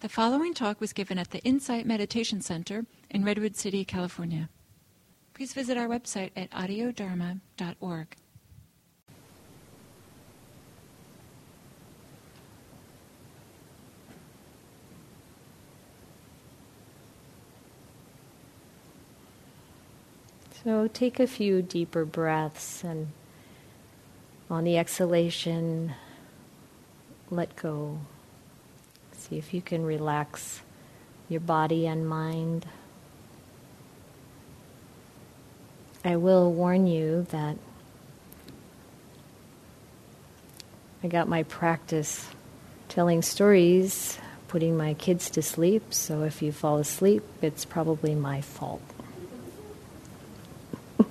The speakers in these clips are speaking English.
The following talk was given at the Insight Meditation Center in Redwood City, California. Please visit our website at audiodharma.org. So take a few deeper breaths and on the exhalation, let go. See if you can relax your body and mind. I will warn you that I got my practice telling stories, putting my kids to sleep, so if you fall asleep, it's probably my fault.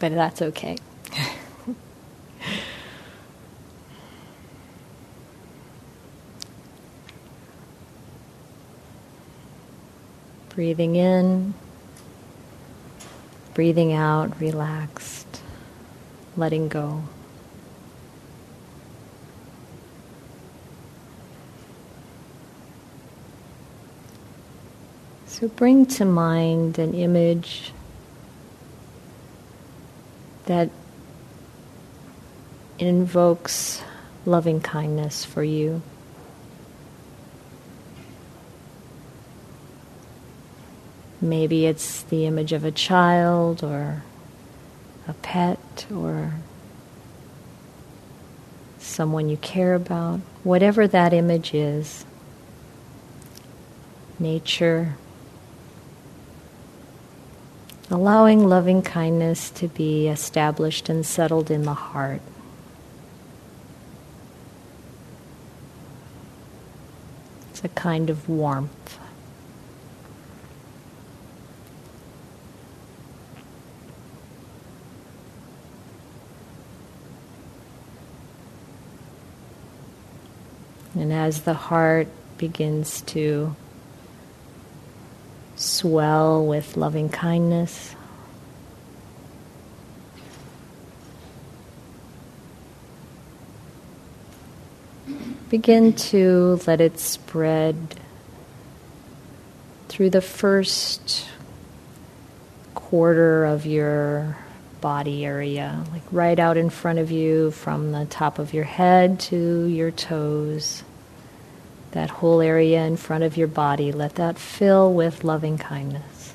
but that's okay. Breathing in, breathing out, relaxed, letting go. So bring to mind an image that invokes loving kindness for you. Maybe it's the image of a child or a pet or someone you care about, whatever that image is, nature, allowing loving kindness to be established and settled in the heart. It's a kind of warmth. And as the heart begins to swell with loving kindness. Begin to let it spread through the first quarter of your body area, like right out in front of you from the top of your head to your toes that whole area in front of your body, let that fill with loving kindness.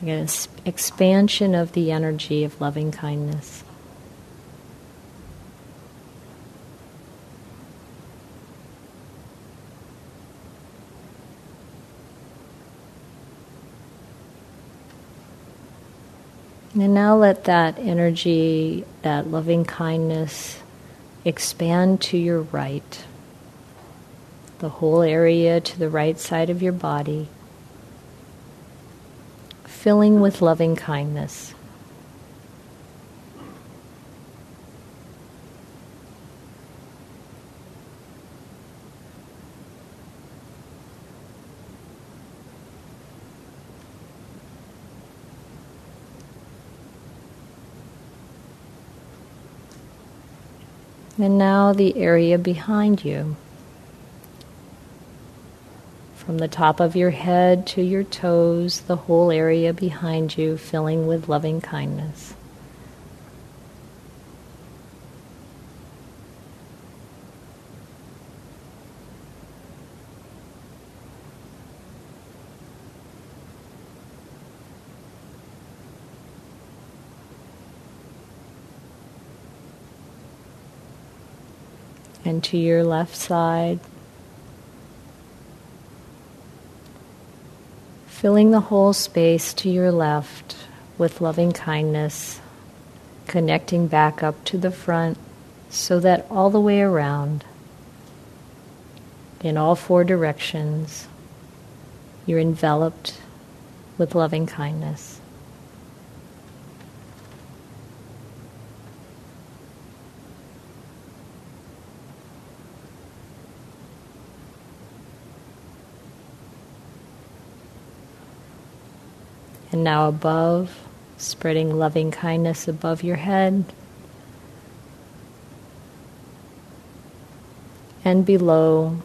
Again, expansion of the energy of loving kindness. And now let that energy, that loving kindness, expand to your right, the whole area to the right side of your body, filling with loving kindness. And now the area behind you. From the top of your head to your toes, the whole area behind you filling with loving kindness. And to your left side. Filling the whole space to your left with loving kindness, connecting back up to the front so that all the way around, in all four directions, you're enveloped with loving kindness. and now above, spreading loving kindness above your head and below,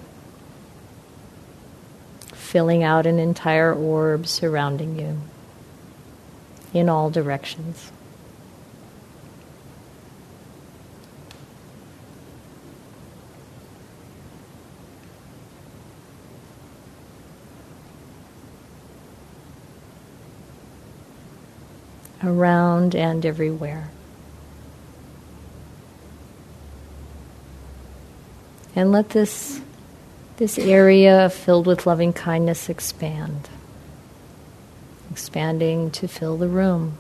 filling out an entire orb surrounding you in all directions. Around and everywhere. And let this, this area filled with loving kindness expand, expanding to fill the room.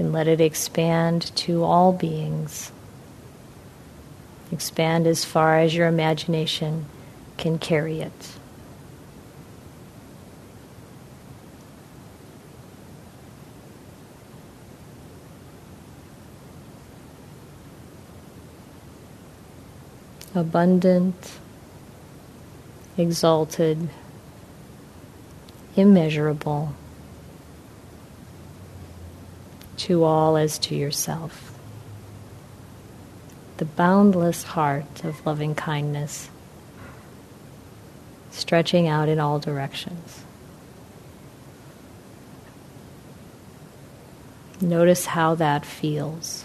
can let it expand to all beings. Expand as far as your imagination can carry it. abundant, exalted, immeasurable, to all as to yourself. The boundless heart of loving kindness stretching out in all directions. Notice how that feels.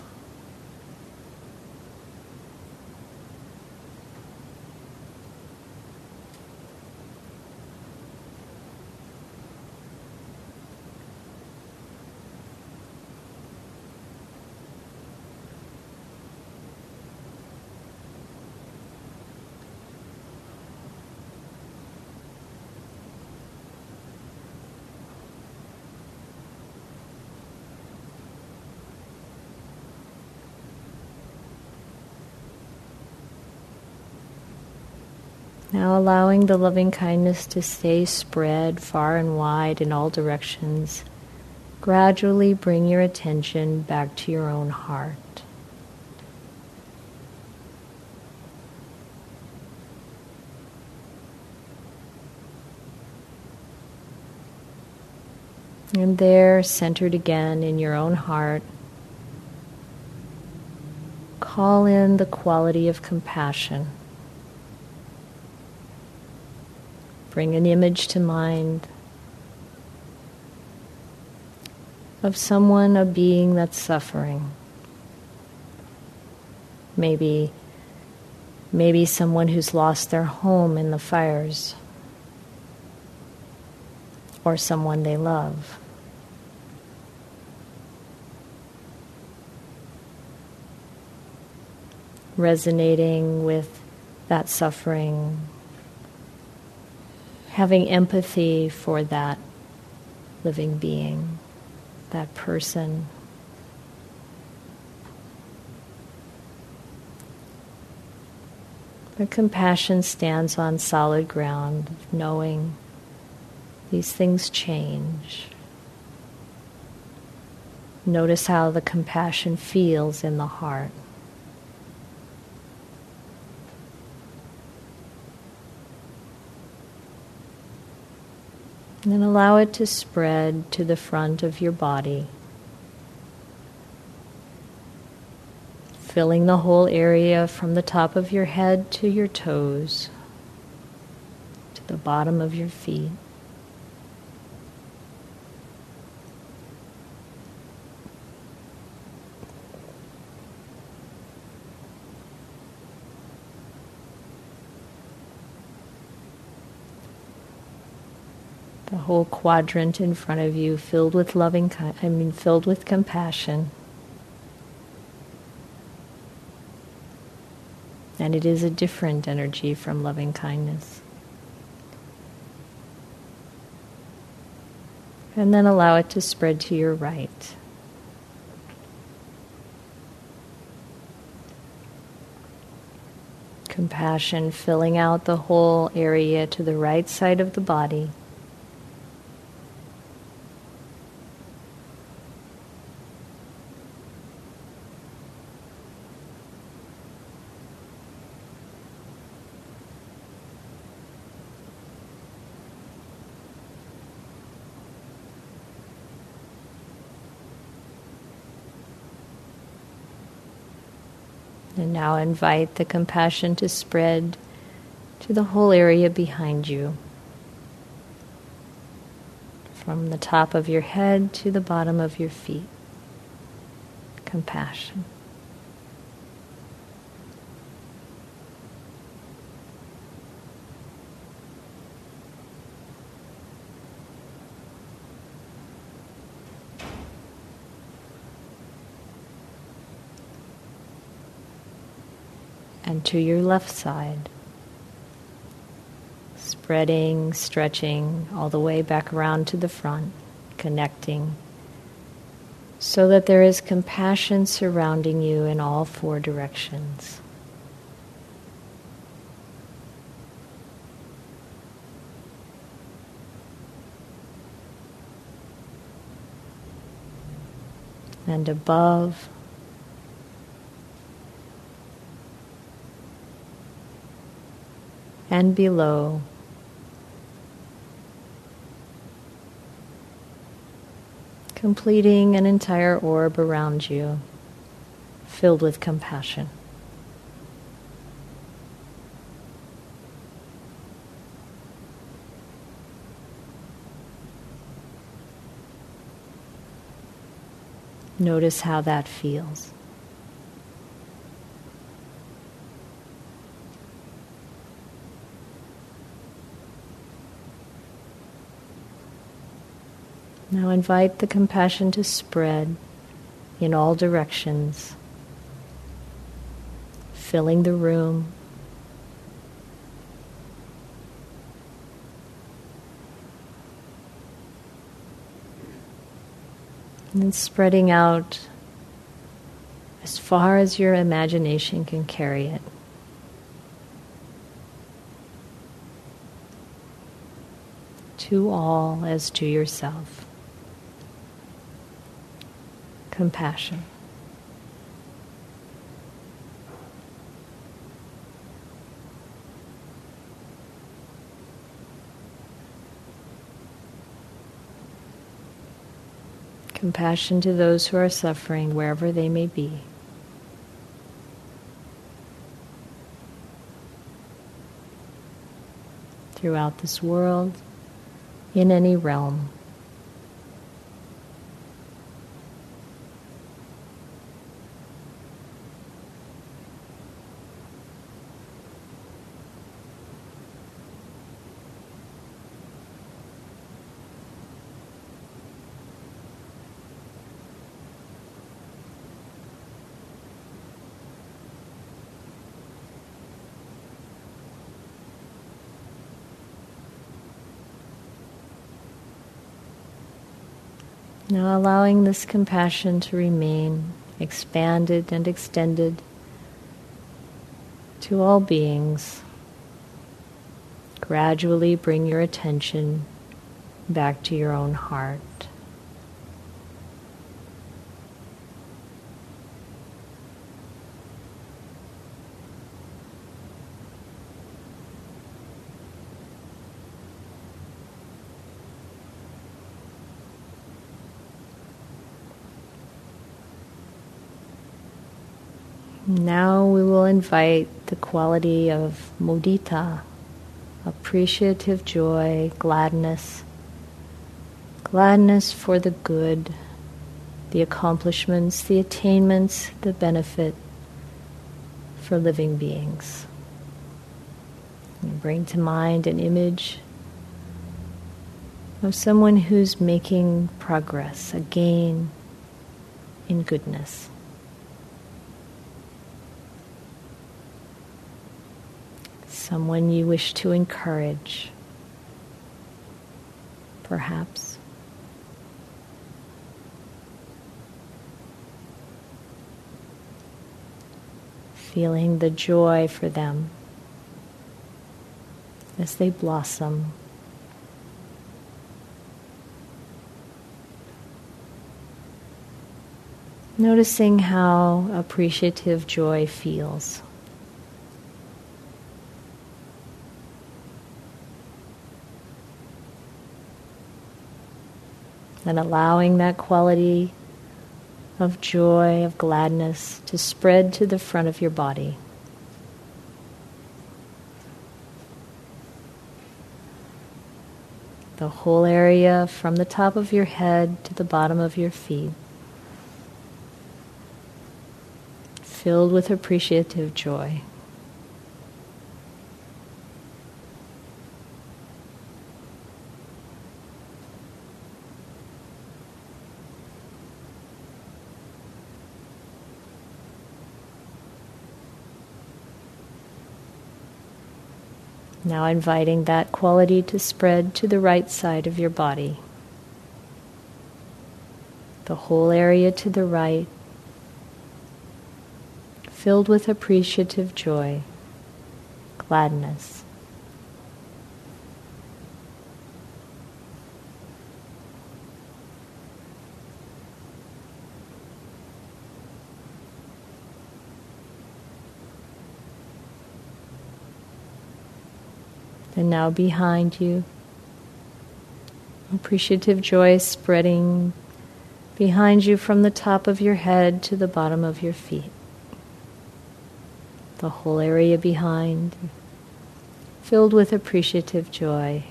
Now allowing the loving kindness to stay spread far and wide in all directions, gradually bring your attention back to your own heart. And there, centered again in your own heart, call in the quality of compassion. Bring an image to mind of someone, a being that's suffering. Maybe, maybe someone who's lost their home in the fires, or someone they love. Resonating with that suffering, having empathy for that living being, that person. But compassion stands on solid ground, knowing these things change. Notice how the compassion feels in the heart. And then allow it to spread to the front of your body, filling the whole area from the top of your head to your toes, to the bottom of your feet. Whole quadrant in front of you filled with loving I mean filled with compassion. And it is a different energy from loving kindness. And then allow it to spread to your right. Compassion filling out the whole area to the right side of the body invite the compassion to spread to the whole area behind you. From the top of your head to the bottom of your feet. Compassion. And to your left side. Spreading, stretching all the way back around to the front, connecting, so that there is compassion surrounding you in all four directions. And above, and below. Completing an entire orb around you, filled with compassion. Notice how that feels. Now invite the compassion to spread in all directions, filling the room. And spreading out as far as your imagination can carry it. To all as to yourself. Compassion. Compassion to those who are suffering wherever they may be. Throughout this world, in any realm. Now allowing this compassion to remain expanded and extended to all beings. Gradually bring your attention back to your own heart. Now we will invite the quality of mudita, appreciative joy, gladness, gladness for the good, the accomplishments, the attainments, the benefit for living beings. And bring to mind an image of someone who's making progress, a gain in goodness. Someone you wish to encourage, perhaps. Feeling the joy for them as they blossom. Noticing how appreciative joy feels. And allowing that quality of joy, of gladness to spread to the front of your body. The whole area from the top of your head to the bottom of your feet, filled with appreciative joy. Now inviting that quality to spread to the right side of your body. The whole area to the right, filled with appreciative joy, gladness. And now behind you, appreciative joy spreading behind you from the top of your head to the bottom of your feet. The whole area behind, filled with appreciative joy.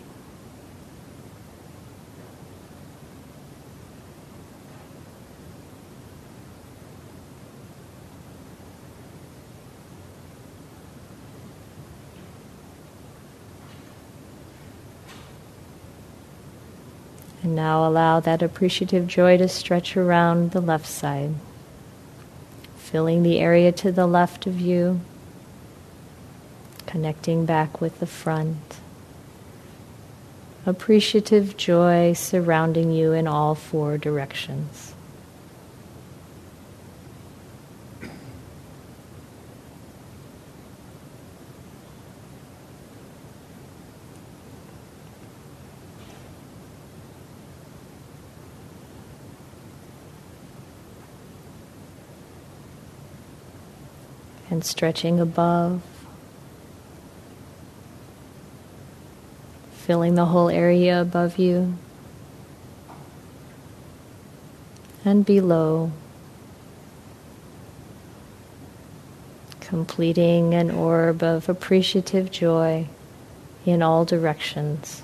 And now allow that appreciative joy to stretch around the left side, filling the area to the left of you, connecting back with the front. Appreciative joy surrounding you in all four directions. And stretching above, filling the whole area above you. And below, completing an orb of appreciative joy in all directions.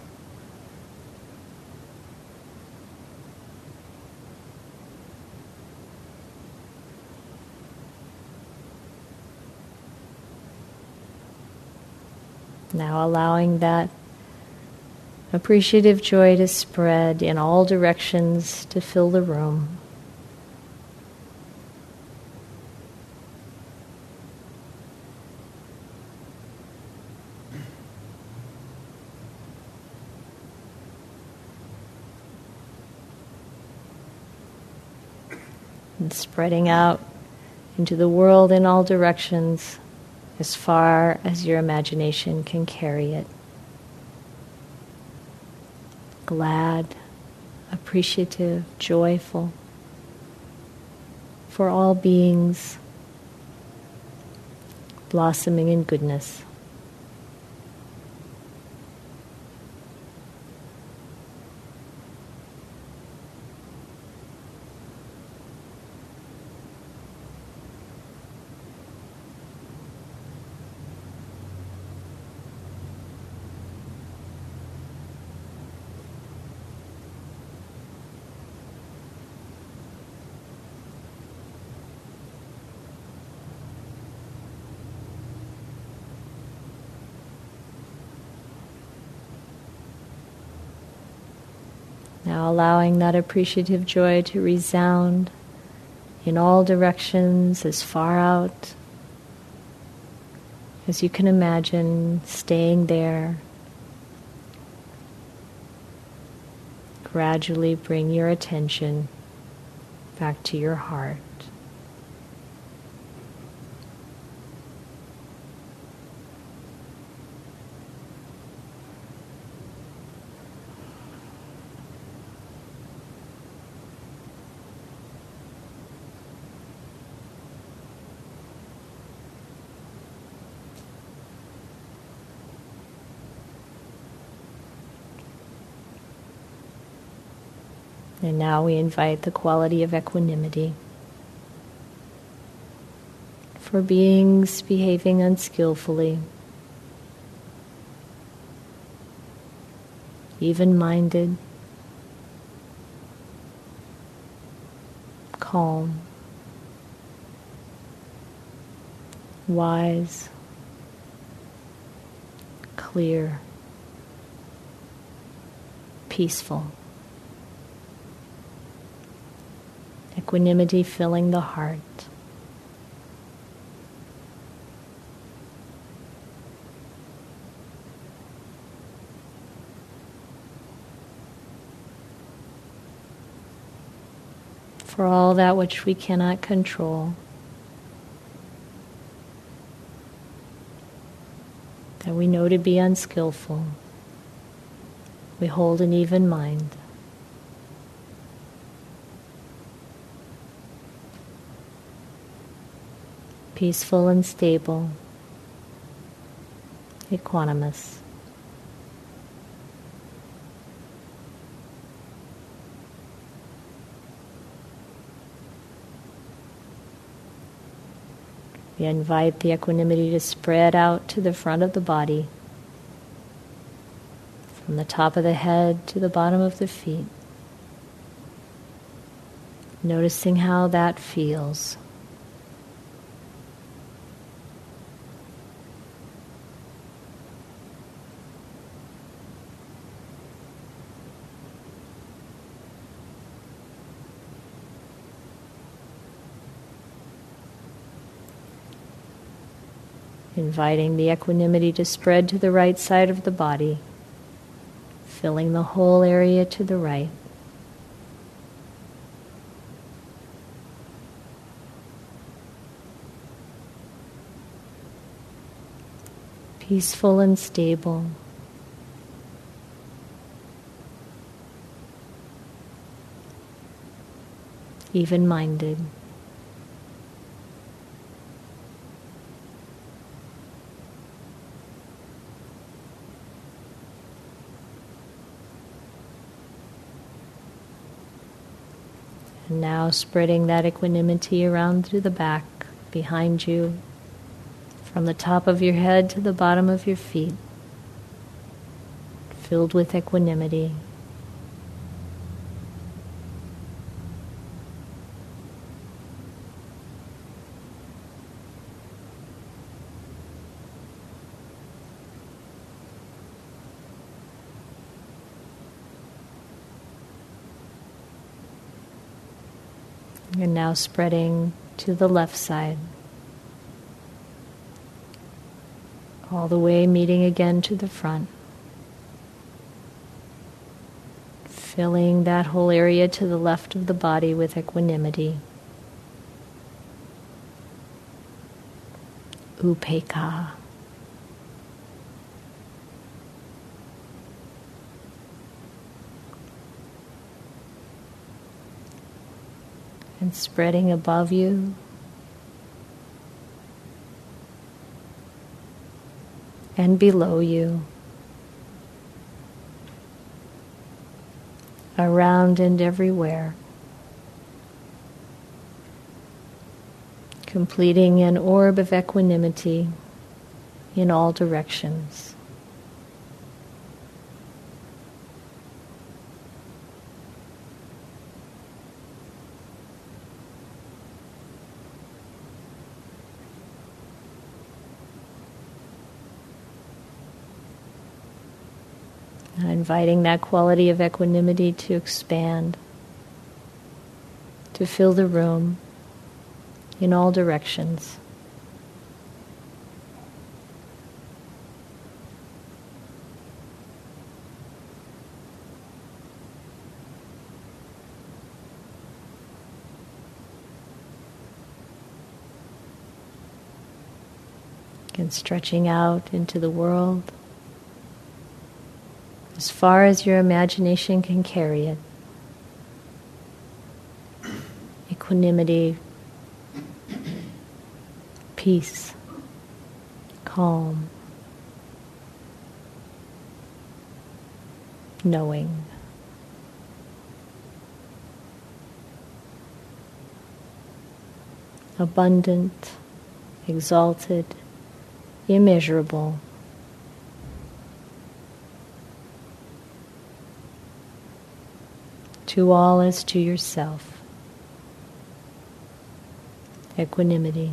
Now allowing that appreciative joy to spread in all directions to fill the room. And spreading out into the world in all directions as far as your imagination can carry it. Glad, appreciative, joyful for all beings blossoming in goodness. Now allowing that appreciative joy to resound in all directions as far out as you can imagine, staying there. Gradually bring your attention back to your heart. And now we invite the quality of equanimity for beings behaving unskillfully, even minded, calm, wise, clear, peaceful. Equanimity filling the heart. for all that which we cannot control. That we know to be unskillful. We hold an even mind. Peaceful and stable, equanimous. We invite the equanimity to spread out to the front of the body, from the top of the head to the bottom of the feet. Noticing how that feels. Inviting the equanimity to spread to the right side of the body, filling the whole area to the right. Peaceful and stable. Even minded. And now spreading that equanimity around through the back, behind you, from the top of your head to the bottom of your feet, filled with equanimity. You're now spreading to the left side. All the way meeting again to the front. Filling that whole area to the left of the body with equanimity. Upekkha. And spreading above you. And below you, around and everywhere, completing an orb of equanimity in all directions. Inviting that quality of equanimity to expand, to fill the room in all directions. And stretching out into the world as far as your imagination can carry it. Equanimity, peace, calm, knowing. Abundant, exalted, immeasurable. To all as to yourself. Equanimity.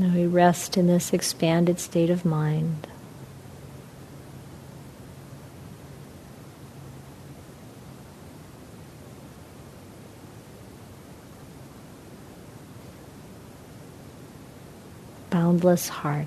Now we rest in this expanded state of mind. Boundless heart.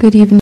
Good evening.